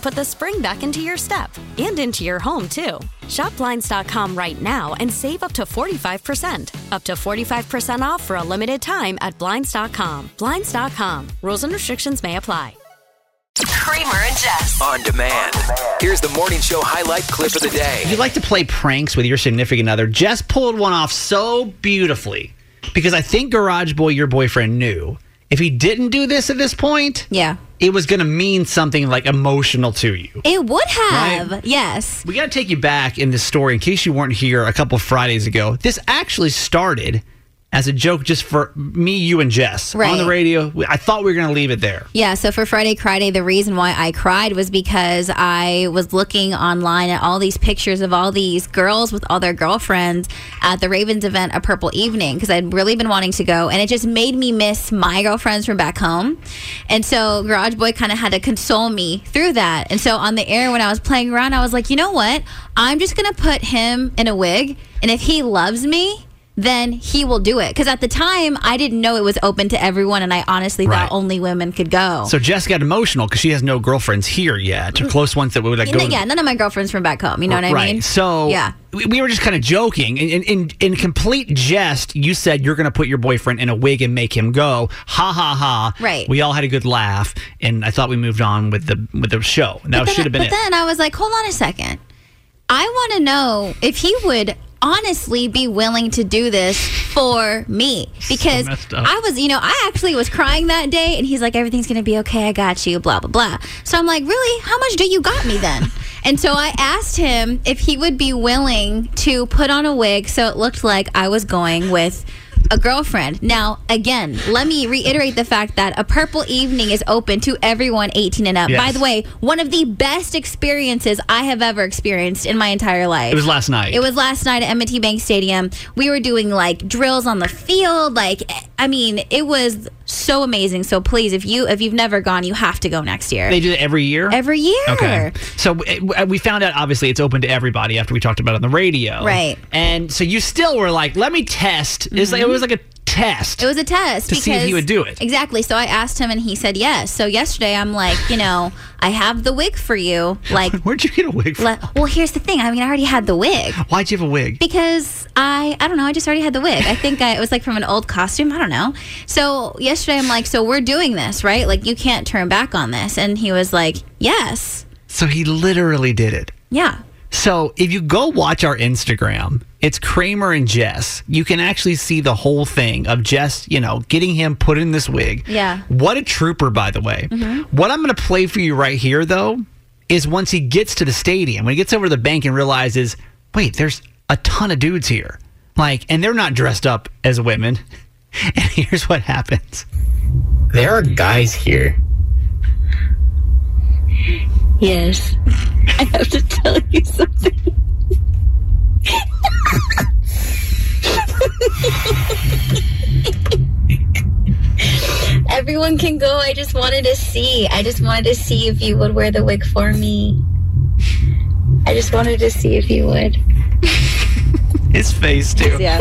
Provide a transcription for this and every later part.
put the spring back into your step and into your home, too. Shop Blinds.com right now and save up to 45%. Up to 45% off for a limited time at Blinds.com. Blinds.com. Rules and restrictions may apply. Kramer and Jess. On demand. Here's the morning show highlight clip of the day. You like to play pranks with your significant other. Jess pulled one off so beautifully because I think Garage Boy, your boyfriend, knew if he didn't do this at this point, Yeah. it was going to mean something like emotional to you. It would have. Right. Yes. We got to take you back in this story in case you weren't here a couple Fridays ago. This actually started as a joke just for me, you, and Jess on the radio. I thought we were going to leave it there. Yeah, so for Friday Friday, the reason why I cried was because I was looking online at all these pictures of all these girls with all their girlfriends at the Ravens event, A Purple Evening, because I'd really been wanting to go. And it just made me miss my girlfriends from back home. And so Garage Boy kind of had to console me through that. And so on the air, when I was playing around, I was like, you know what? I'm just going to put him in a wig. And if he loves me, then he will do it. Because at the time, I didn't know it was open to everyone, and I honestly Right. thought only women could go. So Jess got emotional because she has no girlfriends here yet, or close ones that would like go. yeah, none of my girlfriends from back home. You know what I right. mean? So yeah. we, we were just kind of joking. In, in, in, complete jest, you said you're going to put your boyfriend in a wig and make him go. Ha ha ha. Right. We all had a good laugh, and I thought we moved on with the with the show. That should have been But it. then I was like, hold on a second. I want to know if he would honestly be willing to do this for me because up. I was, you know, I actually was crying that day and he's like, everything's going to be okay. I got you, blah, blah, blah. So I'm like, really? How much do you got me then? and so I asked him if he would be willing to put on a wig so it looked like I was going with a girlfriend. Now, again, let me reiterate the fact that a purple evening is open to everyone 18 and up. Yes. By the way, one of the best experiences I have ever experienced in my entire life. It was last night. It was last night at M&T Bank Stadium. We were doing like drills on the field. Like, I mean, it was so amazing. So please, if you if you've never gone, you have to go next year. They do it every year. Every year. Okay. So uh, we found out obviously it's open to everybody after we talked about it on the radio. Right. Mm-hmm. And so you still were like, let me test. Like, it was like a test. It was a test To see if he would do it. Exactly. So I asked him, and he said yes. So yesterday, I'm like, you know, I have the wig for you. Like, Where'd you get a wig from? well, here's the thing. I mean, I already had the wig Why'd you have a wig? because I, I don't know. I just already had the wig. I think I, it was like from an old costume. I don't know. So yesterday, I'm like, so we're doing this, right? Like, you can't turn back on this. And he was like, yes, So he literally did it. yeah. So if you go watch our Instagram, it's Kramer and Jess. You can actually see the whole thing of Jess, you know, getting him put in this wig. Yeah. What a trooper, by the way. Mm-hmm. What I'm going to play for you right here, though, is once he gets to the stadium, when he gets over to the bank and realizes, wait, there's a ton of dudes here. Like, and they're not dressed up as women. And here's what happens. There are guys here. Yes. I have to tell you something. Everyone can go. I just wanted to see. I just wanted to see if you would wear the wig for me. I just wanted to see if you would. His face, too. Yeah.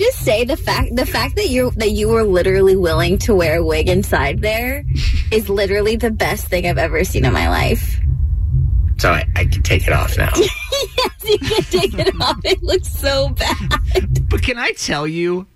Just say the fact the fact that you that you were literally willing to wear a wig inside there is literally the best thing I've ever seen in my life. So I, I can take it off now. yes, you can take it off. It looks so bad. But can I tell you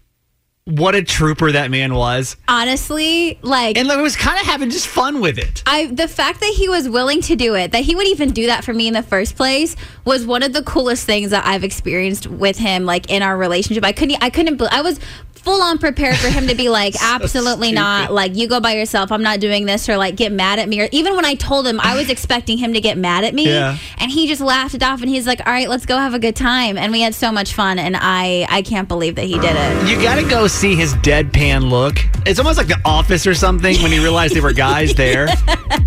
what a trooper that man was? Honestly, like And like, was kind of having just fun with it. I the fact that he was willing to do it, that he would even do that for me in the first place, was one of the coolest things that I've experienced with him, like in our relationship. I couldn't, I couldn't, I was full on prepared for him to be like, absolutely not, like you go by yourself, I'm not doing this, or like get mad at me, or even when I told him, I was expecting him to get mad at me, Yeah. and he just laughed it off, and he's like, all right, let's go have a good time, and we had so much fun, and I, I can't believe that he did it. You got to go see his deadpan look. It's almost like The Office or something when he realized there were guys there.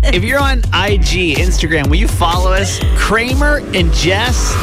If you're on IG, Instagram, will you follow us? Kramer and Jess.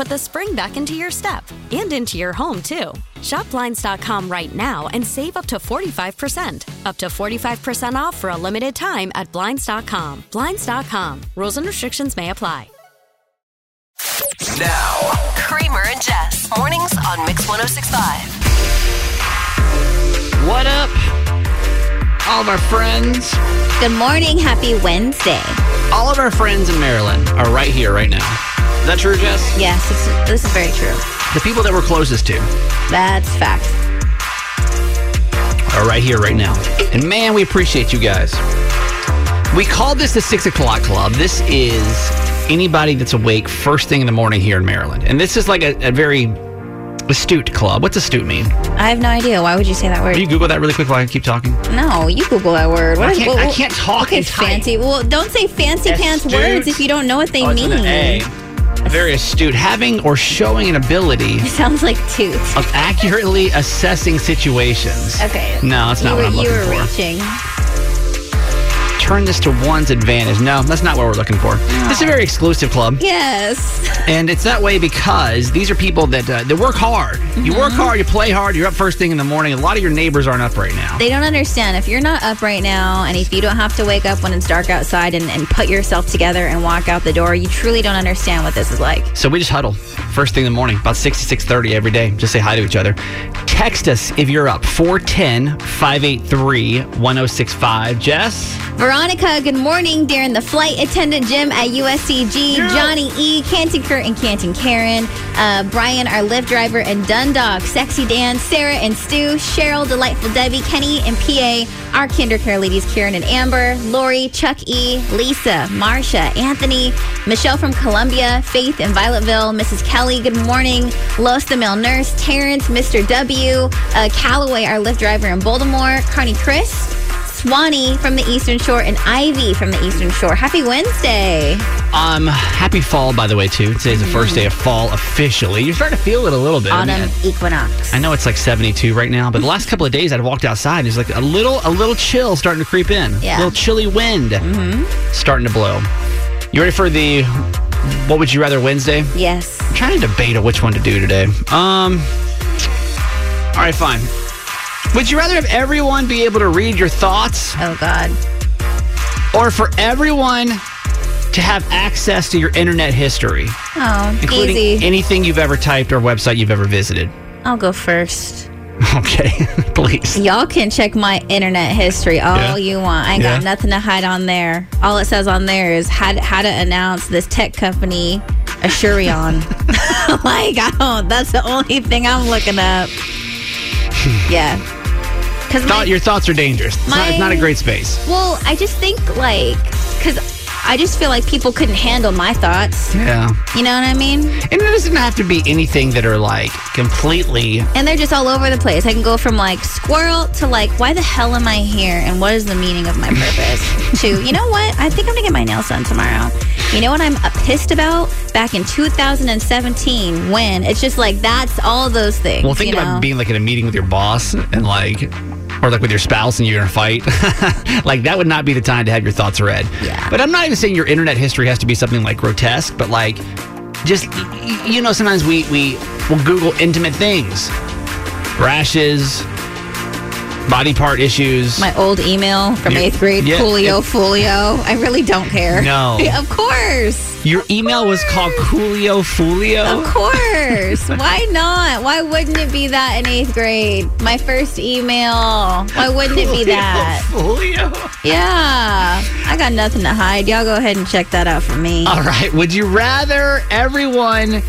put the spring back into your step and into your home, too. Shop Blinds.com right now and save up to 45%. Up to 45% off for a limited time at Blinds.com. Blinds.com. Rules and restrictions may apply. Now, Kramer and Jess. Mornings on Mix 1065. What up? All of our friends, Good morning, happy Wednesday. all of our friends in Maryland are right here, right now. Is that true, Jess? Yes, this is, this is very true. The people that we're closest to That's fact. are right here, right now. And man, we appreciate you guys. We call this the six o'clock club. This is anybody that's awake first thing in the morning here in Maryland. And this is like a, a very astute club. What's astute mean? I have no idea. Why would you say that word? Can you Google that really quick while I keep talking? no, you Google that word. I can't- what- I can't talk Okay, fancy. Well, don't say fancy pants words if you don't know what they Oh, mean. With an A. Very astute. Having or showing an ability It sounds like toot. of accurately assessing situations. Okay. No, that's not you what I'm you looking were for. reaching. Turn this to one's advantage. No, that's not what we're looking for. This is a very exclusive club. Yes. And it's that way because these are people that uh, that work hard. You work Mm-hmm. hard, you play hard, you're up first thing in the morning. A lot of your neighbors aren't up right now. They don't understand. If you're not up right now and if you don't have to wake up when it's dark outside and, and put yourself together and walk out the door, you truly don't understand what this is like. So we just huddle first thing in the morning, about 6 to 6.30 every day. Just say hi to each other. Text us if you're up, 410-583-1065. Jess? Veronica, good morning. Darren, the flight attendant, Jim at USCG, Johnny E, Canton Kurt and Canton Karen, uh, Brian, our Lyft driver, and Dundalk, Sexy Dan, Sarah and Stu, Cheryl, Delightful Debbie, Kenny and PA, our Kinder Care ladies, Karen and Amber, Lori, Chuck E, Lisa, Marsha, Anthony, Michelle from Columbia, Faith in Violetville, Mrs. Kelly, good morning. Los, the male nurse, Terrence, Mr. W, uh, Callaway, our Lyft driver in Baltimore, Carney Chris, Swanee from the Eastern Shore, and Ivy from the Eastern Shore. Happy Wednesday. Um, happy fall, by the way, too. Today's the first day of fall officially. You're starting to feel it a little bit. Autumn equinox. I know it's like 72 right now, but the last couple of days I'd walked outside. There's like a little, a little chill starting to creep in. Yeah. A little chilly wind starting to blow. You ready for the what would you rather Wednesday? Yes. I'm trying to debate on which one to do today. Um. All right, fine. Would you rather have everyone be able to read your thoughts, Oh, God. or for everyone to have access to your internet history, Oh, including easy. anything you've ever typed or website you've ever visited? I'll go first. Okay, please. Y'all can check my internet history all Yeah. you want. I ain't got nothing to hide on there. All it says on there is how to, how to announce this tech company, Asurion. like, I don't, that's the only thing I'm looking up. yeah. Because Thought your thoughts are dangerous. It's, not, it's not a great space. well, I just think like, because I just feel like people couldn't handle my thoughts. Yeah. You know what I mean? And it doesn't have to be anything that are like completely. And they're just all over the place. I can go from like squirrel to like, why the hell am I here? And what is the meaning of my purpose? to, you know what? I think I'm gonna get my nails done tomorrow. You know what I'm uh, pissed about? Back in 2017, when it's just like, that's all those things. Well, think about know? being like in a meeting with your boss and like, or like with your spouse and you're in a fight. like that would not be the time to have your thoughts read. Yeah. But I'm not even saying your internet history has to be something like grotesque, but like, just you know, sometimes we we will Google intimate things, rashes, body part issues. my old email from eighth grade, yeah, Coolio Folio. I really don't care. No. of course. Your email was called Coolio Folio. Of course. Why not? Why wouldn't it be that in eighth grade? My first email. Why wouldn't it be that? Folio. Yeah. I got nothing to hide. Y'all go ahead and check that out for me. All right. Would you rather everyone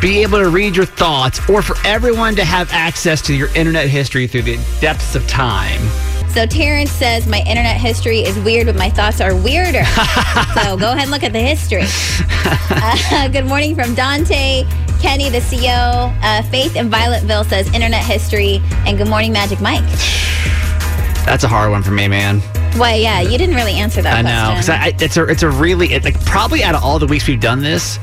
be able to read your thoughts or for everyone to have access to your internet history through the depths of time? So Terrence says my internet history is weird, but my thoughts are weirder. so go ahead and look at the history. Uh, good morning from Dante. Kenny, the CEO, Uh, Faith in Violetville says internet history. And good morning, Magic Mike. That's a hard one for me, man. Well, yeah, you didn't really answer that I know. 'cause question. I, it's a it's a really it, like probably out of all the weeks we've done this,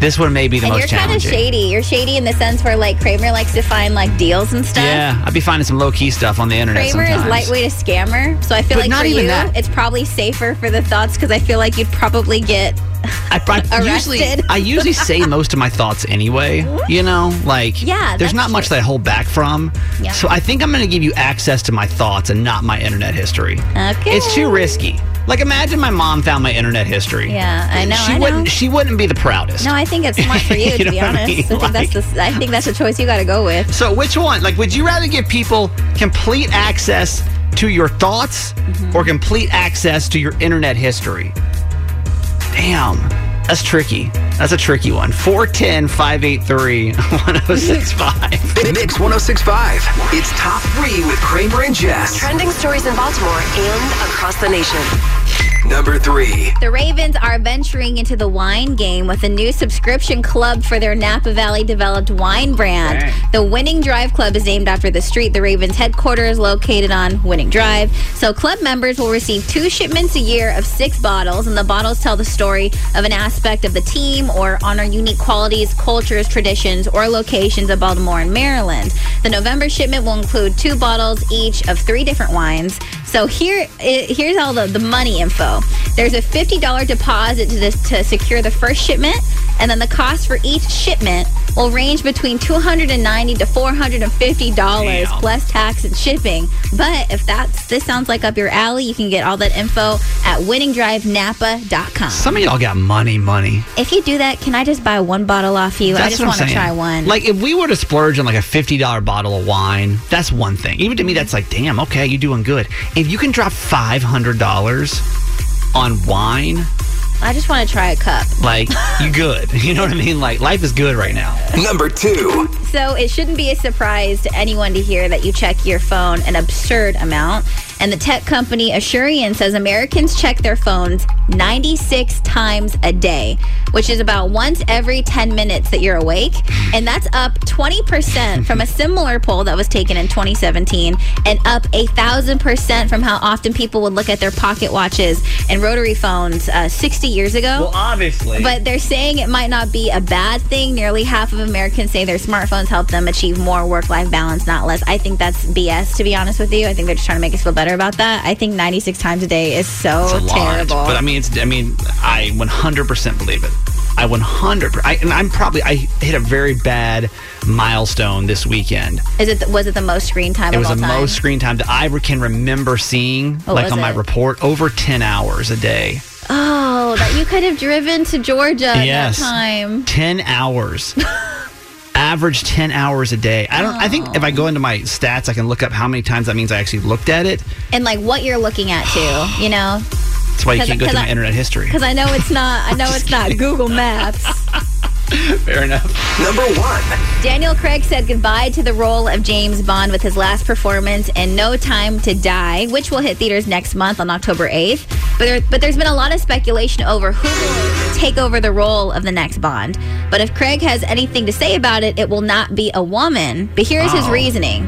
this one may be the and you're kind of shady. You're shady in the sense where like Kramer likes to find like deals and stuff. Yeah, I'd be finding some low key stuff on the internet Kramer sometimes. is lightweight a scammer, so I feel But like not for even you, that. it's probably safer for the thoughts because I feel like you'd probably get I, I usually arrested. I usually say most of my thoughts anyway. You know, like Yeah, there's not much that I hold back from. Yeah. So I think I'm going to give you access to my thoughts and not my internet history. Okay. It's too risky. Like imagine my mom found my internet history. Yeah, I know, She I wouldn't. know. She wouldn't be the proudest. No, I think it's smart for you, You to know be what I honest. I, think Like- that's the I think that's the choice you got to go with. So which one? Like, would you rather give people complete access to your thoughts Mm-hmm. or complete access to your internet history? Damn, that's tricky. That's a tricky one. 410 583 1065. Mix 1065. It's top three with Kramer and Jess. Trending stories in Baltimore and across the nation. Number three. The Ravens are venturing into the wine game with a new subscription club for their Napa Valley developed wine brand. Dang. The Winning Drive Club is named after the street the Ravens headquarters is located on Winning Drive. So club members will receive two shipments a year of six bottles, and the bottles tell the story of an aspect of the team or honor unique qualities, cultures, traditions, or locations of Baltimore and Maryland. The November shipment will include two bottles each of three different wines. So here, here's all the, the money info. There's a $50 deposit to, this, to secure the first shipment, and then the cost for each shipment will range between 290 to $450 Damn. plus tax and shipping. But if that's this sounds like up your alley, you can get all that info at winningdrivenapa.com. Some of y'all got money, money. If you do that, can I just buy one bottle off you? I That's just I'm want to try one. Like if we were to splurge on like a fifty dollar bottle of wine, that's one thing. Even to me, that's like, damn, okay, you're doing good. If if you can drop five hundred dollars on wine, I just want to try a cup. like you good. You know what I mean? Like life is good right now. Number two. So it shouldn't be a surprise to anyone to hear that you check your phone an absurd amount. And the tech company Asurion says Americans check their phones 96 times a day, which is about once every 10 minutes that you're awake. And that's up 20% from a similar poll that was taken in 2017 and up a thousand percent from how often people would look at their pocket watches and rotary phones uh, 60 years ago. Well, obviously. But they're saying it might not be a bad thing. Nearly half of Americans say their smartphones help them achieve more work life balance, not less. I think that's BS, to be honest with you. I think they're just trying to make us feel better about that. I think 96 times a day is so a lot. terrible. But I mean, it's. I mean, I 100% believe it. I 100. I, and I'm probably. I hit a very bad milestone this weekend. is it was it the most screen time It was the time? most screen time that I can remember seeing, What like on my report, over 10 hours a day. oh, that you could have driven to Georgia Yes. that time. 10 hours. Average 10 hours a day. I don't. I think if I go into my stats, I can look up how many times that means I actually looked at it. And like what you're looking at too, you know? That's why you can't go through my internet history. Because I know it's not. I know it's not Google Maps. Fair enough. Number one. Daniel Craig said goodbye to the role of James Bond with his last performance in No Time to Die, which will hit theaters next month on October 8th. But, there, but there's been a lot of speculation over who will take over the role of the next Bond. But if Craig has anything to say about it, it will not be a woman. But here's his Oh. reasoning.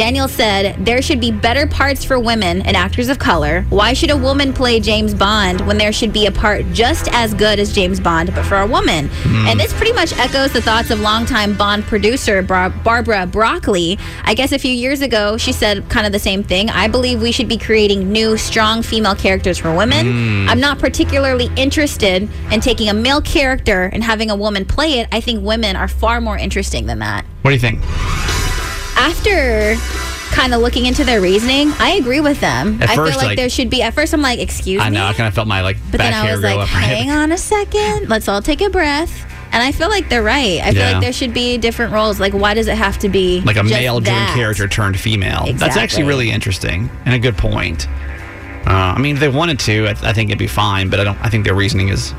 Daniel said there should be better parts for women and actors of color. Why should a woman play James Bond when there should be a part just as good as James Bond, but for a woman? Hmm. And this pretty much echoes the thoughts of longtime Bond producer Bar- Barbara Broccoli. I guess a few years ago, she said kind of the same thing. I believe we should be creating new, strong female characters for women. Hmm. I'm not particularly interested in taking a male character and having a woman play it. I think women are far more interesting than that What do you think? After kind of looking into their reasoning, I agree with them. At I first, feel like, like- there should be. At first, I'm like, excuse me. I know. I kind of felt my like but back then I hair was like. Right? hang on a second, let's all take a breath. And I feel like they're right. I feel like there should be different roles. Like, why does it have to be Like a male-driven character turned female. That's actually really interesting and a good point. Uh, I mean, if they wanted to, I, I think it'd be fine. But I don't. I think their reasoning is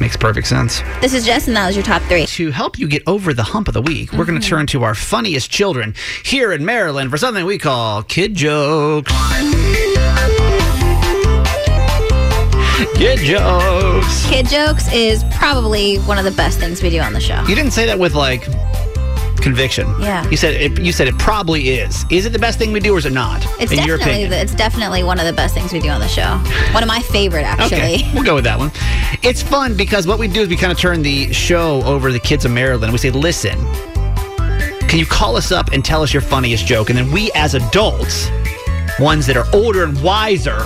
makes perfect sense. This is Jess, and that was your top three. To help you get over the hump of the week, we're going to mm-hmm. turn to our funniest children here in Maryland for something we call kid jokes. Kid jokes. Kid jokes is probably one of the best things we do on the show. You didn't say that with like conviction. Yeah. You said it, you said it probably is. Is it the best thing we do, or is it not? It's in your definitely opinion. the, it's definitely one of the best things we do on the show. One of my favorite, actually. Okay, we'll go with that one. It's fun because what we do is we kind of turn the show over to the kids of Maryland. We say, listen, can you call us up and tell us your funniest joke? And then we, as adults, ones that are older and wiser,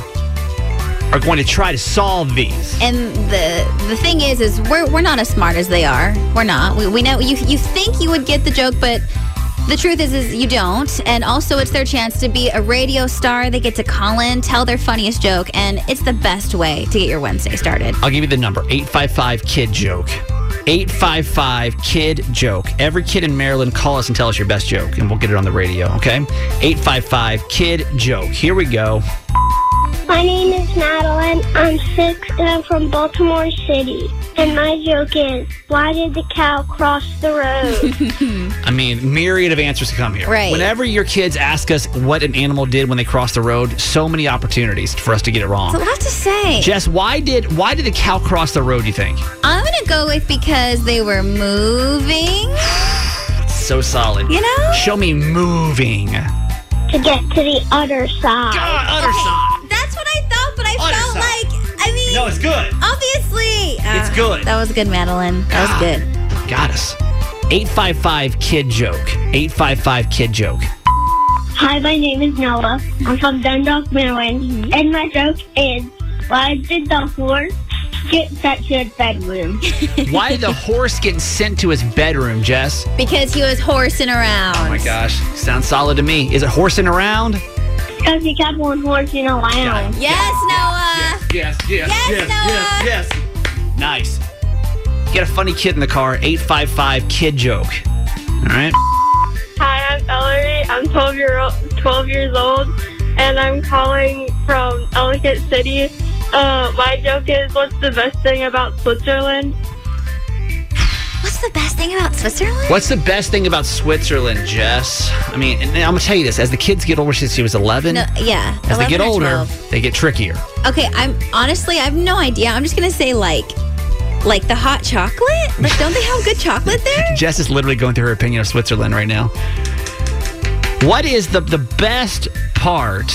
are going to try to solve these. And the the thing is, is we're we're not as smart as they are. We're not. We, we know you you think you would get the joke, but the truth is, is you don't. And also, it's their chance to be a radio star. They get to call in, tell their funniest joke, and it's the best way to get your Wednesday started. I'll give you the number 855 Kid Joke. 855 Kid Joke. Every kid in Maryland, call us and tell us your best joke, and we'll get it on the radio, okay? 855 Kid Joke. Here we go. My name is Madeline. I'm six and I'm from Baltimore City. And my joke is, why did the cow cross the road? I mean, myriad of answers to come here. Right. Whenever your kids ask us what an animal did when they crossed the road, so many opportunities for us to get it wrong. It's a lot to say. Jess, why did why did the cow cross the road? You think? I'm gonna go with because they were moving. So solid. You know? Show me moving. to get to the other side. other side. Like No, it's good. obviously, It's Ah, good. That was good, Madeline. That was good. Got us. 855 Kid Joke. 855 Kid Joke. Hi, my name is Noah. I'm from Dundalk, Maryland. And my joke is, why did the horse get sent to his bedroom? Why did the horse get sent to his bedroom, Jess? Because he was horsing around. Oh my gosh. Sounds solid to me. Is it horsing around? Because he kept on horsing around. Yes, Noah. Yes, yes, Yes, Noah. yes, yes. Nice. Get a funny kid in the car. 855 Kid Joke. All right. Hi, I'm Ellery. I'm 12 year old, 12 years old, and I'm calling from Ellicott City. Uh, my joke is, what's the best thing about Switzerland? What's the best thing about Switzerland? What's the best thing about Switzerland, Jess? I mean, and I'm gonna tell you this: as the kids get older, since she was 11, No, yeah. as they get older, 12. they get trickier. Okay, I'm honestly, I have no idea. I'm just gonna say like, like the hot chocolate. Like, don't they have good chocolate there? Jess is literally going through her opinion of Switzerland right now. What is the the best part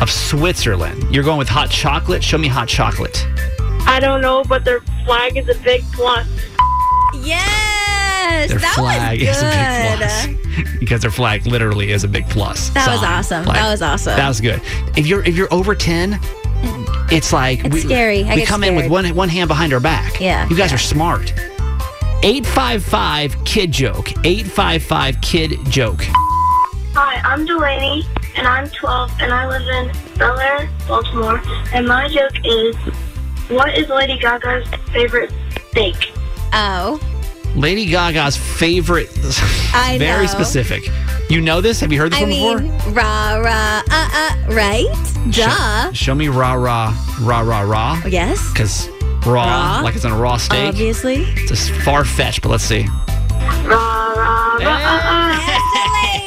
of Switzerland? You're going with hot chocolate. Show me hot chocolate. I don't know, but their flag is a big plus. Yes, Their that flag was is a big plus because their flag literally is a big plus. That was sign. awesome. That was awesome. That was good. If you're if you're over ten, it's like It's scary. I we get come in with one one hand behind our back. Yeah, you guys yeah. are smart. Eight five five kid joke. Eight five five kid joke. Hi, I'm Delaney, and I'm 12, and I live in Bel Air, Baltimore. And my joke is, what is Lady Gaga's favorite steak? Oh, Lady Gaga's favorite. I Very know. specific. You know this? Have you heard this I one mean, before? rah rah, uh uh, right? Duh. Show, show me rah rah rah rah rah. Yes. Because raw, Raw. like it's in a raw steak. Obviously. It's just far fetched, but let's see. Rah, rah, rah, uh, uh.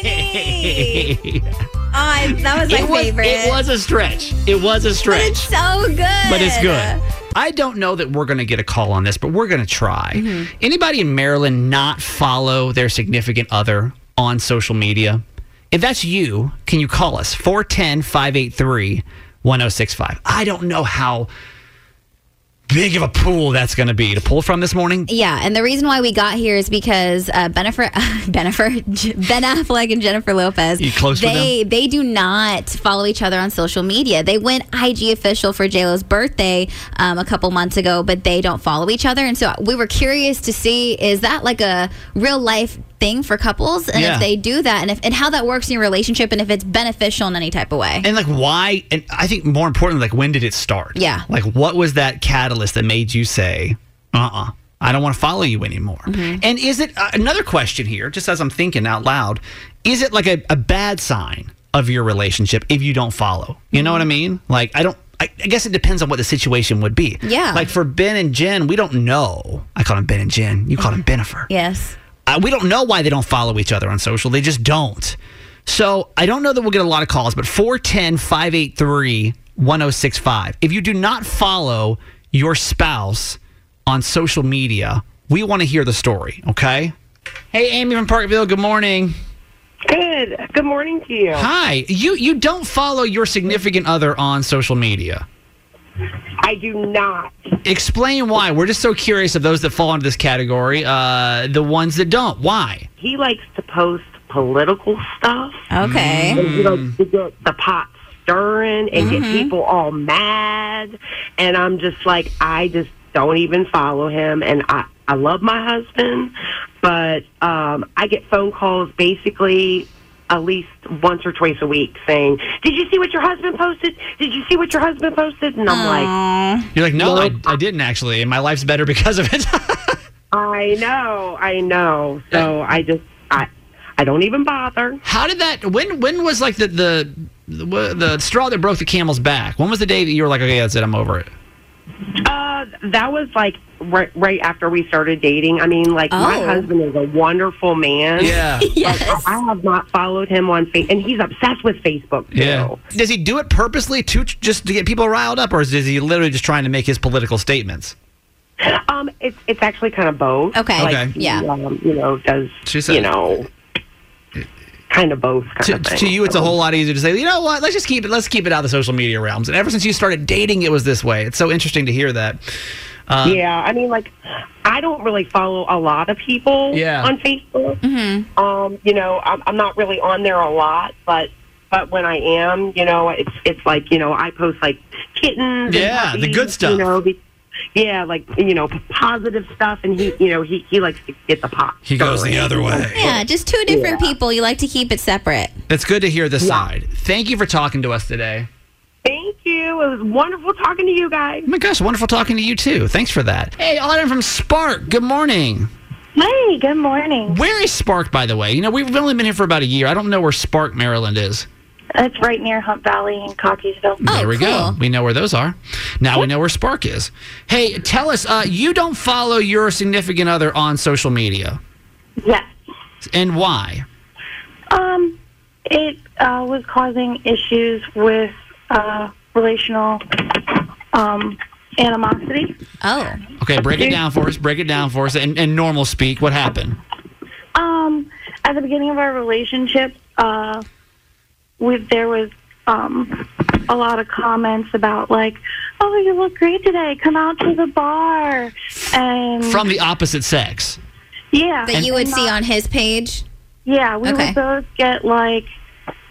Delaney. Oh, That was my it was, favorite. It was a stretch. It was a But stretch. it's so good. but it's good. I don't know that we're going to get a call on this, but we're going to try. Mm-hmm. Anybody in Maryland not follow their significant other on social media? If that's you, can you call us? 410 583 1065. I don't know how big of a pool that's going to be to pull from this morning. Yeah, and the reason why we got here is because uh, Bennifer, Bennifer, Ben Affleck and Jennifer Lopez. You close they they do not follow each other on social media. They went IG official for J Lo's birthday um, a couple months ago, but they don't follow each other. And so we were curious to see is that like a real life thing for couples, and Yeah. if they do that, and if and how that works in your relationship, and if it's beneficial in any type of way. And like why and I think more importantly, like when did it start? Yeah. Like what was that catalyst that made you say, uh uh I don't want to follow you anymore. Mm-hmm. And is it uh, another question here, just as I'm thinking out loud, is it like a, a bad sign of your relationship if you don't follow? You know what I Mm-hmm. mean? Like I don't I, I guess it depends on what the situation would be. Yeah. Like for Ben and Jen, we don't know. I call him Ben and Jen. You call him Bennifer. yes. Uh, we don't know why they don't follow each other on social. They just don't. So I don't know that we'll get a lot of calls, but 410 583 1065. If you do not follow your spouse on social media, we want to hear the story, okay? Hey, Amy from Parkville, good morning. Good. Good morning to you. Hi. You you don't follow your significant other on social media. I do not. Explain why. We're just so curious of those that fall into this category, uh, the ones that don't. Why? He likes to post political stuff. Okay. And he likes to get the pot stirring and get people all mad. And I'm just like, I just don't even follow him. And I, I love my husband, but um, I get phone calls basically at least once or twice a week saying, Did you see what your husband posted? Did you see what your husband posted? And I'm like, You're like, no, I, Nope. I didn't actually, and my life's better because of it. I know, I know. So I just, I, I don't even bother. How did that? When when was like the the the, the straw that broke the camel's back? When was the day that you were like, okay, that's it, I'm over it? Uh, that was like right, right after we started dating. I mean, like my Oh. husband is a wonderful man. Yeah, Yes. I have not followed him on Facebook, and he's obsessed with Facebook. Too. yeah. Does he do it purposely to just to get people riled up, or is he literally just trying to make his political statements? Um, it's it's actually kind of both. Okay. Like, Okay. Yeah. Um, you know, does She said- you know, kind of both. Kind To, of thing. to you, it's a whole lot easier to say, you know what? Let's just keep it. Let's keep it out of the social media realms. And ever since you started dating, it was this way. It's so interesting to hear that. Uh, yeah, I mean, like, I don't really follow a lot of people Yeah. on Facebook. Mm-hmm. Um, you know, I'm, I'm not really on there a lot, but but when I am, you know, it's it's like you know, I post like kittens. Yeah, and the good stuff. You know, be, yeah, like you know, positive stuff, and he, you know, he he likes to get the pop. He goes the other way. Yeah, just two different people. You like to keep it separate. It's good to hear this side. Thank you for talking to us today. Thank you. It was wonderful talking to you guys. Oh my gosh, wonderful talking to you too. Thanks for that. Hey, Autumn from Spark. Good morning. Hey, good morning. Where is Spark, by the way? You know, we've only been here for about a year. I don't know where Spark, Maryland is. It's right near Hunt Valley in Cockeysville. Oh, there we go. We know where those are. Now we know where Spark is. Hey, tell us, uh, you don't follow your significant other on social media. Yes. And why? Um, it uh, was causing issues with uh, relational um, animosity. Oh. Okay, break it down for us. Break it down for us. And, and normal speak, what happened? Um, at the beginning of our relationship, uh, with there was um, a lot of comments about like, "Oh, you look great today. Come out to the bar." And From the opposite sex. yeah, That you would And see on his page? Yeah, we Okay. would both get like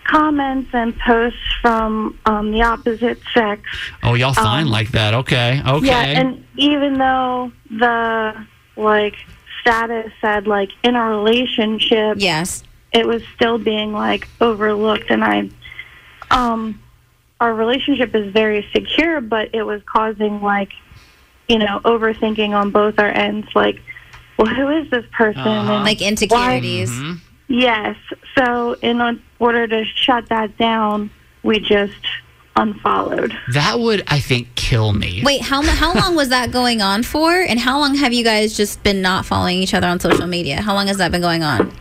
comments and posts from um, the opposite sex. Oh, y'all fine Um, like that. Okay. Okay. Yeah, and even though the like status said like in a relationship, yes, it was still being like overlooked, and I, um, our relationship is very secure, but it was causing like, you know, overthinking on both our ends, like. Well, who is this person? Uh-huh. And Like insecurities. Mm-hmm. Yes. So, in order to shut that down, we just unfollowed. that would, I think, kill me. Wait, how how long was that going on for? And how long have you guys just been not following each other on social media? How long has that been going on?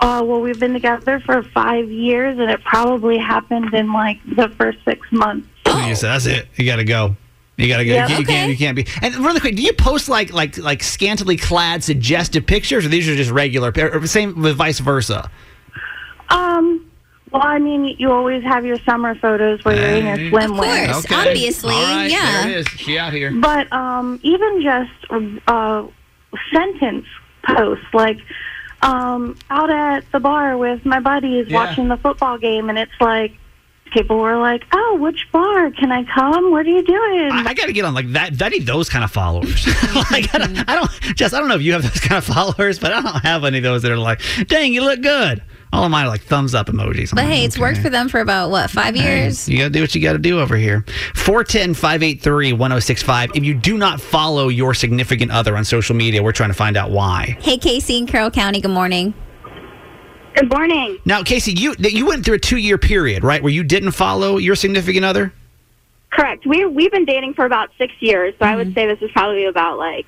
Uh, well, we've been together for five years, and it probably happened in like the first six months. You said, that's it. You got to go. You gotta go. Yeah, you, can't, you can't. You can't be. And really quick, do you post like like like scantily clad suggestive pictures, or these are just regular? Or same with vice versa. Um. Well, I mean, you always have your summer photos where you're in your swimwear. course, obviously, All right, yeah. There it is. She out here. But um, even just uh, sentence posts like um, out at the bar with my buddies Yeah. watching the football game, and it's like people were like, "Oh, which bar? Can I come? What are you doing?" I, I got to get on like that. I need those kind of followers. like I don't, I don't, Jess. I don't know if you have those kind of followers, but I don't have any of those that are like, "Dang, you look good." All of mine are like thumbs up emojis. I'm But like, hey, it's worked for them for about what five years? You got to do what you got to do over here. 410 583 1065. If you do not follow your significant other on social media, we're trying to find out why. Hey, Casey in Carroll County. Good morning. Good morning. Now, Casey, you you went through a two year period, right, where you didn't follow your significant other? Correct. We we've been dating for about six years, so I would mm-hmm. say this is probably about like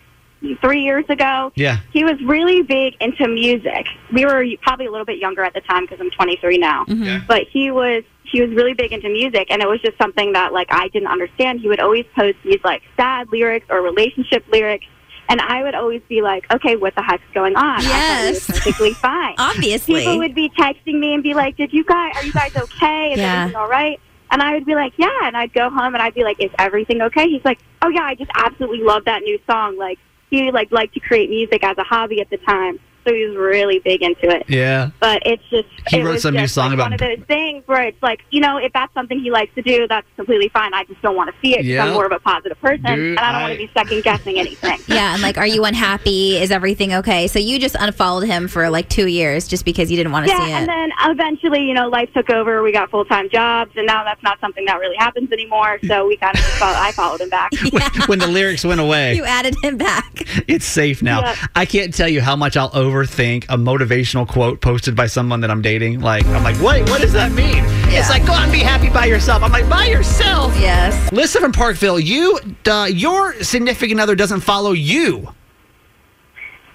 three years ago. Yeah. He was really big into music. We were probably a little bit younger at the time because I'm 23 now. Mm-hmm. Yeah. But he was he was really big into music, and it was just something that like I didn't understand. He would always post these like sad lyrics or relationship lyrics. And I would always be like, okay, what the heck's going on? Yes. I thought was perfectly fine. Obviously. People would be texting me and be like, did you guys, are you guys okay? Is Yeah. everything all right? And I would be like, yeah. And I'd go home and I'd be like, is everything okay? He's like, oh yeah, I just absolutely love that new song. Like he like liked to create music as a hobby at the time, so he was really big into it. Yeah. But it's just He it wrote some new song like, about- one of those things where it's like you know if that's something he likes to do, that's completely fine. I just don't want to see it. 'cause Yeah. I'm more of a positive person, Dude, and I don't want to be second guessing anything. Yeah, and like, are you unhappy? Is everything okay? So you just unfollowed him for like two years just because you didn't want to yeah, see it. Yeah. And then eventually, you know, life took over. We got full time jobs, and now that's not something that really happens anymore. So we kind of just followed, I followed him back. when the lyrics went away. you added him back. It's safe now. Yeah. I can't tell you how much I'll overthink a motivational quote posted by someone that I'm dating. Like, I'm like, wait, what does that mean? It's like, go out and be happy by yourself. I'm like, by yourself? Yes. Listen from Parkville, you, uh, your significant other doesn't follow you.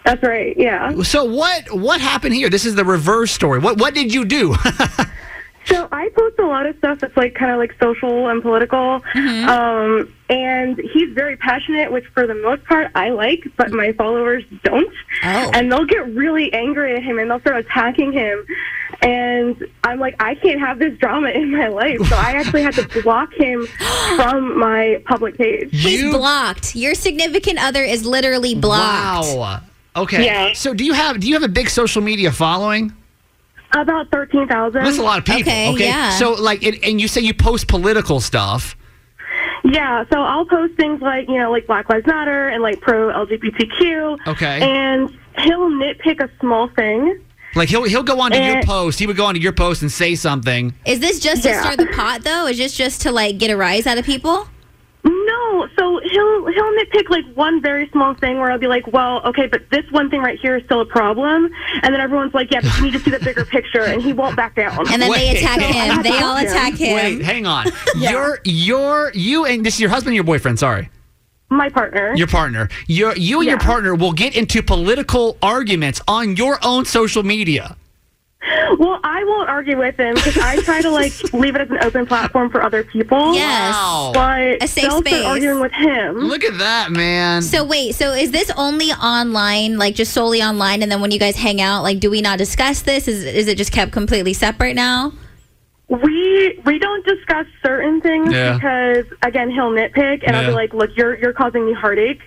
That's right. Yeah. So what what happened here? This is the reverse story. What what did you do? So I post a lot of stuff that's like kind of like social and political, Mm-hmm. um, and he's very passionate, which for the most part I like, but my followers don't. Oh. And they'll get really angry at him and they'll start attacking him, and I'm like, I can't have this drama in my life, so I actually had to block him from my public page. He's blocked. Your significant other is literally blocked. Wow. Okay. Yeah. So do you have do you have a big social media following? About thirteen thousand. That's a lot of people. Okay. Yeah. So like, and, and you say you post political stuff. Yeah, so I'll post things like, you know, like Black Lives Matter and like pro LGBTQ. Okay. And he'll nitpick a small thing. Like he'll he'll go onto your Eh. post. He would go onto your post and say something. Is this just to stir the pot, though? Is this just to like get a rise out of people? No, so he'll he'll nitpick like one very small thing where I'll be like, well, okay, but this one thing right here is still a problem, and then everyone's like, yeah, but you need to see the bigger picture, and he won't back down. And then they attack him. They all attack him. Wait, hang on. You're you're you and this is your husband or your boyfriend, sorry. My partner. Your partner. Your you and your partner will get into political arguments on your own social media. Well, I won't argue with him because I try to like leave it as an open platform for other people. Yes. Wow. But A safe they'll space. start arguing with him. Look at that, man. So wait, so is this only online, like just solely online, and then when you guys hang out, like do we not discuss this? Is is it just kept completely separate now? We we don't discuss certain things Yeah. because again he'll nitpick and I'll Yeah. be like, look, you're you're causing me heartache.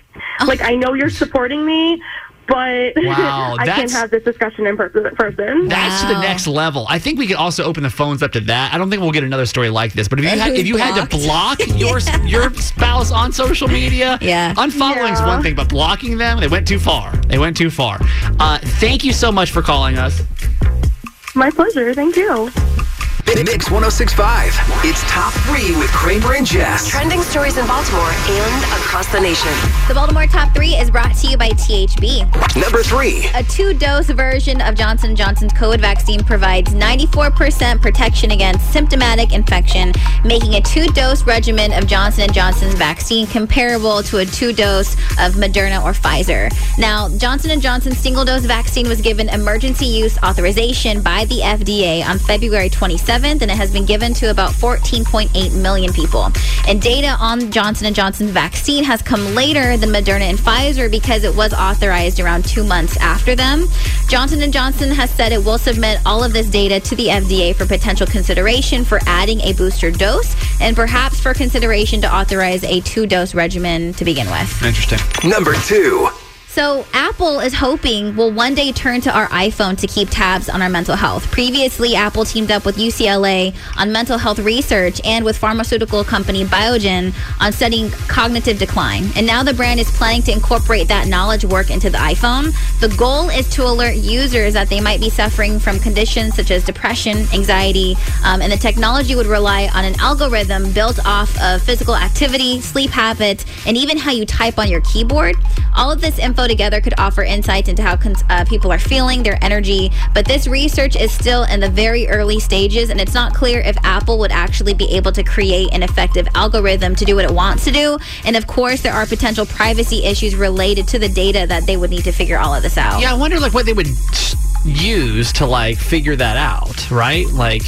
Like I know you're supporting me, but Wow, I can't have this discussion in person. That's to the next level. I think we could also open the phones up to that. I don't think we'll get another story like this. But if you had, if you had to block blocked? your your spouse on social media, Yeah. unfollowing is Yeah. one thing, but blocking them, they went too far. They went too far. Uh, thank you so much for calling us. My pleasure. Thank you. Mix 1065. It's top three with Kramer and Jess. Trending stories in Baltimore and across the nation. The Baltimore Top 3 is brought to you by THB. Number three. A two-dose version of Johnson Johnson's COVID vaccine provides 94% protection against symptomatic infection, making a two-dose regimen of Johnson & Johnson's vaccine comparable to a two-dose of Moderna or Pfizer. Now, Johnson & Johnson's single-dose vaccine was given emergency use authorization by the FDA on February 27th, and it has been given to about 14.8 million people. And data on Johnson & Johnson's vaccine has come later than Moderna and Pfizer because it was authorized around two months after them. Johnson & Johnson has said it will submit all of this data to the FDA for potential consideration for adding a booster dose and perhaps for consideration to authorize a two-dose regimen to begin with. Interesting. Number two. So, Apple is hoping will one day turn to our iPhone to keep tabs on our mental health. Previously, Apple teamed up with UCLA on mental health research and with pharmaceutical company Biogen on studying cognitive decline. And now the brand is planning to incorporate that knowledge work into the iPhone. The goal is to alert users that they might be suffering from conditions such as depression, anxiety, um, and the technology would rely on an algorithm built off of physical activity, sleep habits, and even how you type on your keyboard. All of this info together could offer insights into how cons- uh, people are feeling, their energy. But this research is still in the very early stages, and it's not clear if Apple would actually be able to create an effective algorithm to do what it wants to do. And of course, there are potential privacy issues related to the data that they would need to figure all of this out. Yeah, I wonder like what they would use to like figure that out, right? Like,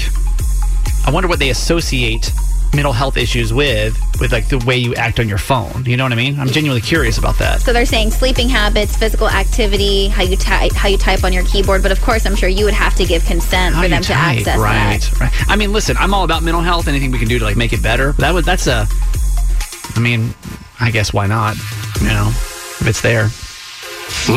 I wonder what they associate mental health issues with, with like the way you act on your phone. You know what I mean? I'm genuinely curious about that. So they're saying sleeping habits, physical activity, how you type, how you type on your keyboard. But of course, I'm sure you would have to give consent How for you them to type, access right, that. right. I mean, listen, I'm all about mental health. Anything we can do to like make it better. That would that's a. I mean, I guess why not? You know, if it's there.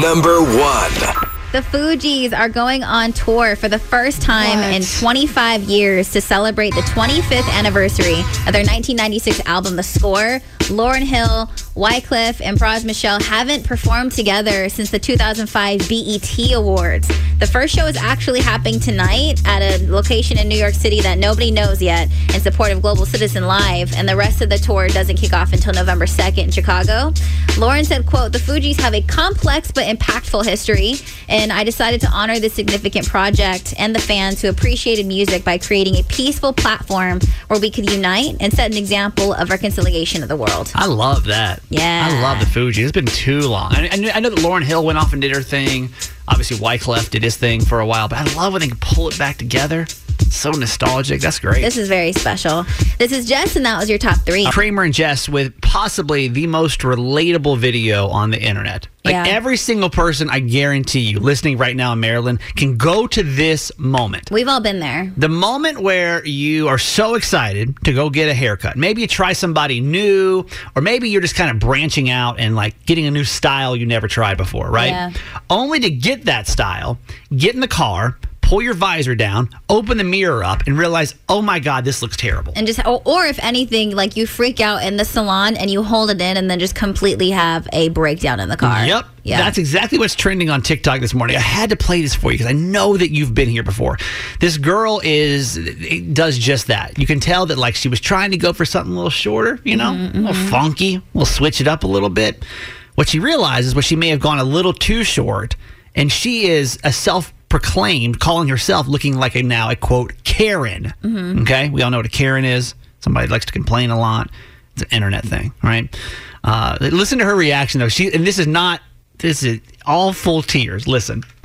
Number one. The Fugees are going on tour for the first time What? in 25 years to celebrate the 25th anniversary of their 1996 album, The Score. Lauryn Hill, Wyclef, and Pras Michel haven't performed together since the 2005 BET Awards. The first show is actually happening tonight at a location in New York City that nobody knows yet in support of Global Citizen Live, and the rest of the tour doesn't kick off until November 2nd in Chicago. Lauryn said, quote, the Fugees have a complex but impactful history, and I decided to honor this significant project and the fans who appreciated music by creating a peaceful platform where we could unite and set an example of reconciliation of the world. I love that. Yeah. I love the Fuji. It's been too long. I, I, I know that Lauryn Hill went off and did her thing. Obviously, Wyclef did his thing for a while, but I love when they can pull it back together. So nostalgic. That's great. This is very special. This is Jess, and that was your top three. Kramer and Jess with possibly the most relatable video on the internet. Like Yeah. every single person, I guarantee you, listening right now in Maryland, can go to this moment. We've all been there. The moment where you are so excited to go get a haircut. Maybe you try somebody new, or maybe you're just kind of branching out and like getting a new style you never tried before, right? Yeah. Only to get that style, get in the car, pull your visor down, open the mirror up, and realize, oh my God, this looks terrible. And just, or, or if anything, like you freak out in the salon and you hold it in and then just completely have a breakdown in the car. Yep. Yeah. That's exactly what's trending on TikTok this morning. I had to play this for you because I know that you've been here before. This girl is does just that. You can tell that like she was trying to go for something a little shorter, you know, Mm-hmm, a little funky. We'll switch it up a little bit. What she realizes was she may have gone a little too short, and she is a self proclaimed calling herself looking like a now a quote Karen. Mhm. Okay, we all know what a Karen is. Somebody likes to complain a lot. It's an internet thing, right? Uh, listen to her reaction though. She and this is not this is all full tears. Listen.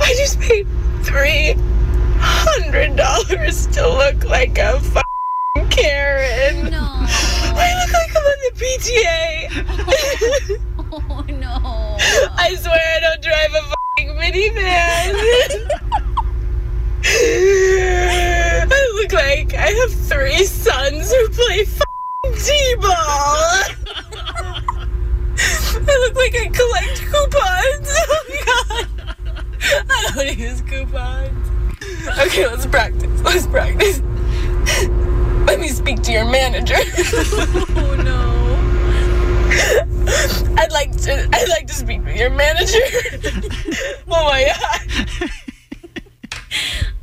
I just paid three hundred dollars to look like a Karen. No. I look like I'm on the PTA. oh no. I swear I don't drive a f***ing minivan. I look like I have three sons who play t-ball. I look like I collect coupons. Oh god. I don't use coupons. Okay, let's practice. Let's practice. Let me speak to your manager. oh no. I'd like to I'd like to speak with your manager. oh my god.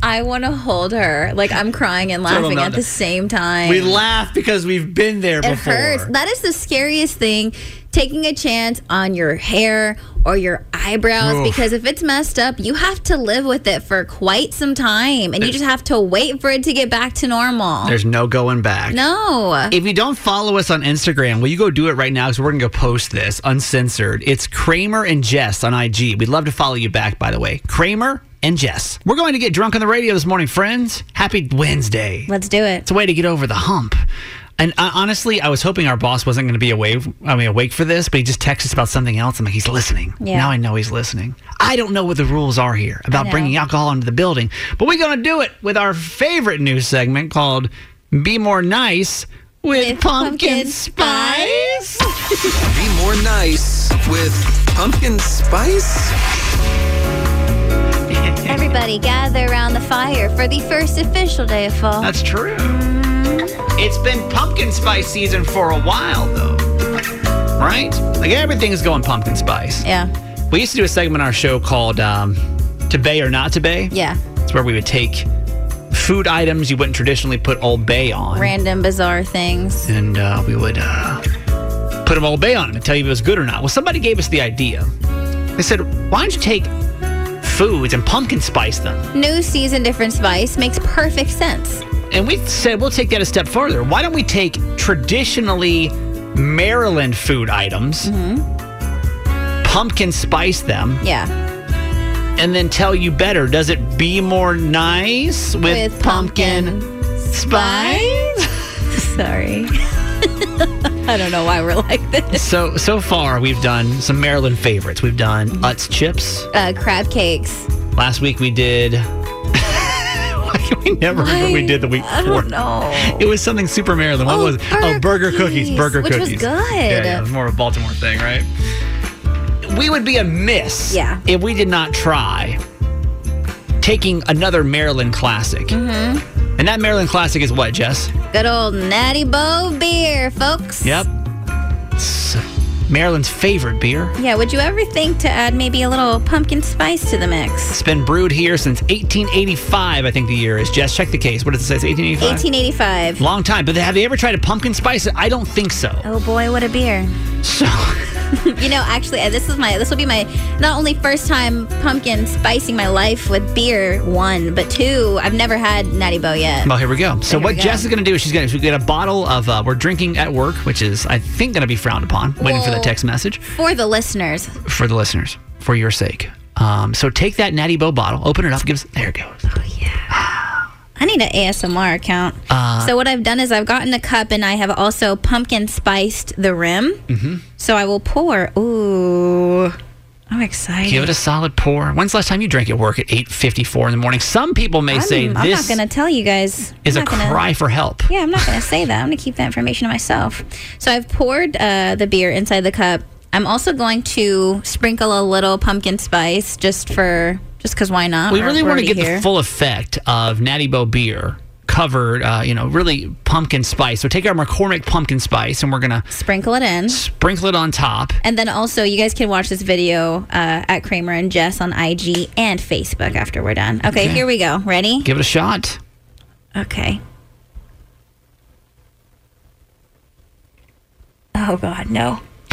I want to hold her. Like I'm crying and Total laughing at meltdown. the same time. We laugh because we've been there it before. hurts. That is the scariest thing. Taking a chance on your hair or your eyebrows Oof. because if it's messed up, you have to live with it for quite some time and you just have to wait for it to get back to normal. There's no going back. no. If you don't follow us on Instagram, will you go do it right now? Because we're going to go post this uncensored. It's Kramer and Jess on IG. We'd love to follow you back, by the way. Kramer and Jess. We're going to get drunk on the radio this morning, friends. Happy Wednesday. Let's do it. It's a way to get over the hump. And uh, honestly, I was hoping our boss wasn't going to be awake. I mean, awake for this, but he just texted us about something else. I'm like, he's listening. Yeah. Now I know he's listening. I don't know what the rules are here about bringing alcohol into the building, but we're going to do it with our favorite new segment called "Be More Nice" with, pumpkin, spice. Be more nice with pumpkin spice. Everybody gather around the fire for the first official day of fall. That's true. It's been pumpkin spice season for a while, though. Right? Like everything's going pumpkin spice. Yeah. We used to do a segment on our show called um, To Bay or Not to Bay. Yeah. It's where we would take food items you wouldn't traditionally put Old Bay on. Random bizarre things. and uh, we would uh, put them Old Bay on them and tell you if it was good or not. Well, somebody gave us the idea. They said, why don't you take foods and pumpkin spice them? New season, different spice makes perfect sense. And we said, we'll take that a step further. Why don't we take traditionally Maryland food items, pumpkin spice them, Yeah. and then tell you better? Does it be more nice with, With pumpkin, spice? Sorry. I don't know why we're like this. So so far we've done some Maryland favorites. We've done Utz chips. Uh, crab cakes. Last week we did. Why we never remember what we did the week I before? don't know. It was something super Maryland. What Oh, was it? burger oh, burger cookies. cookies, Burger which was cookies. good. Yeah, yeah, it was more of a Baltimore thing, right? We would be a miss Yeah. if we did not try taking another Maryland classic. Mm-hmm. And that Maryland classic is what, Jess? Good old Natty Boh beer, folks. Yep. Maryland's favorite beer. Yeah, would you ever think to add maybe a little pumpkin spice to the mix? It's been brewed here since 1885, I think the year is. Jess, check the case. What does it say? 1885? 1885. Long time. But have they ever tried a pumpkin spice? I don't think so. Oh boy, what a beer. So, you know, actually, uh, this is my this will be my not only first time pumpkin spicing my life with beer, one, but two, I've never had Natty Boh yet. well, here we go. So, Here what. Jess is going to do is she's going to get a bottle of, uh, we're drinking at work, which is, I think, going to be frowned upon. Waiting for the text message For the listeners. for the listeners, for your sake. Um, so, take that Natty Boh bottle, open it up, give us, there it goes. I need an ASMR account. Uh, so what I've done is I've gotten a cup and I have also pumpkin spiced the rim. Mm-hmm. So I will pour. Ooh, I'm excited. Give it a solid pour. When's the last time you drank at work at 8.54 in the morning? Some people may I'm, say I'm this not going to tell you guys. is a gonna- cry for help. Yeah, I'm not going to say that. I'm going to keep that information to myself. So I've poured uh, the beer inside the cup. I'm also going to sprinkle a little pumpkin spice just for just because why not? we really want to get here. the full effect of Natty Boh beer covered, uh, you know, really pumpkin spice. So take our McCormick pumpkin spice and we're going to sprinkle it in. sprinkle it on top. And then also, you guys can watch this video uh, at Kramer and Jess on IG and Facebook after we're done. Okay, Okay. here we go. Ready? Give it a shot. Okay. Oh God, no.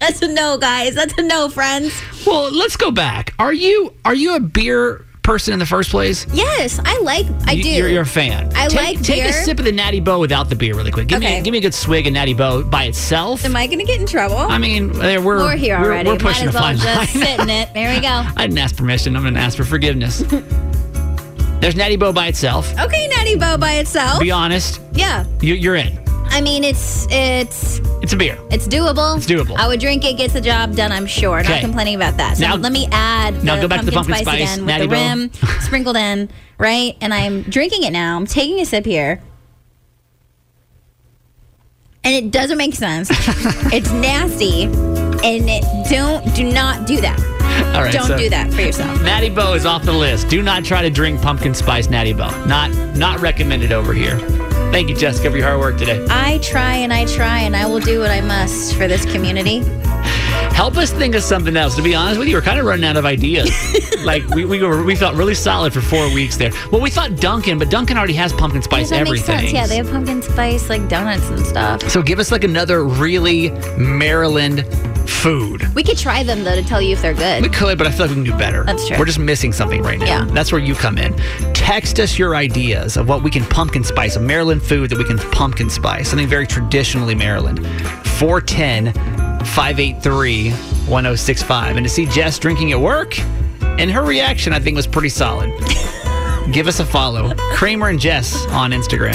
That's a no, guys. That's a no, friends. Well, let's go back. Are you are you a beer person in the first place? Yes, I like. I You- do. You're, you're a fan. I take, like Take a sip of the Natty Boh without the beer, really quick. Give Okay. me give me a good swig of Natty Boh by itself. Am I going to get in trouble? I mean, we're we're here we're, already. We're pushing Might as well just line. sit in it. There we go. I didn't ask permission. I'm going to ask for forgiveness. There's Natty Boh by itself. Okay, Natty Boh by itself. Be honest, yeah. you, you're in. I mean, it's it's It's a beer. it's doable. It's doable. I would drink it. Gets the job done. I'm sure. Not Okay. complaining about that. So Now- let me add now the go back to the pumpkin, spice, spice, again Natty with the rim sprinkled in, right? And I'm drinking it now. I'm taking a sip here. And it doesn't make sense. it's nasty. And it don't do not do that. All right, don't so- do that for yourself. Natty Boh is off the list. Do not try to drink pumpkin spice Natty Boh. Not not recommended over here. Thank you, Jessica, for your hard work today. I try and I try and I will do what I must for this community. Help us think of something else. To be honest with you, we're kind of running out of ideas. like we, we were, we felt really solid for four weeks there. Well, we thought Dunkin', but Dunkin' already has pumpkin spice that everything. makes sense. Yeah, they have pumpkin spice like donuts and stuff. so give us like another really Maryland food. We could try them though to tell you if they're good. We could, but I feel like we can do better. That's true. We're just missing something right now. Yeah. That's where you come in. Text us your ideas of what we can pumpkin spice, a Maryland food that we can pumpkin spice, something very traditionally Maryland. 410 583 1065. And to see Jess drinking at work, and her reaction, I think, was pretty solid. Give us a follow. Kramer and Jess on Instagram.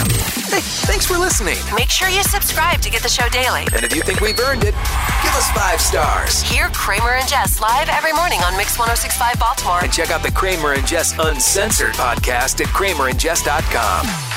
Hey, thanks for listening. Make sure you subscribe to get the show daily. And if you think we've earned it, give us five stars. Hear Kramer and Jess live every morning on Mix 1065 Baltimore. And check out the Kramer and Jess Uncensored podcast at kramerandjess.com.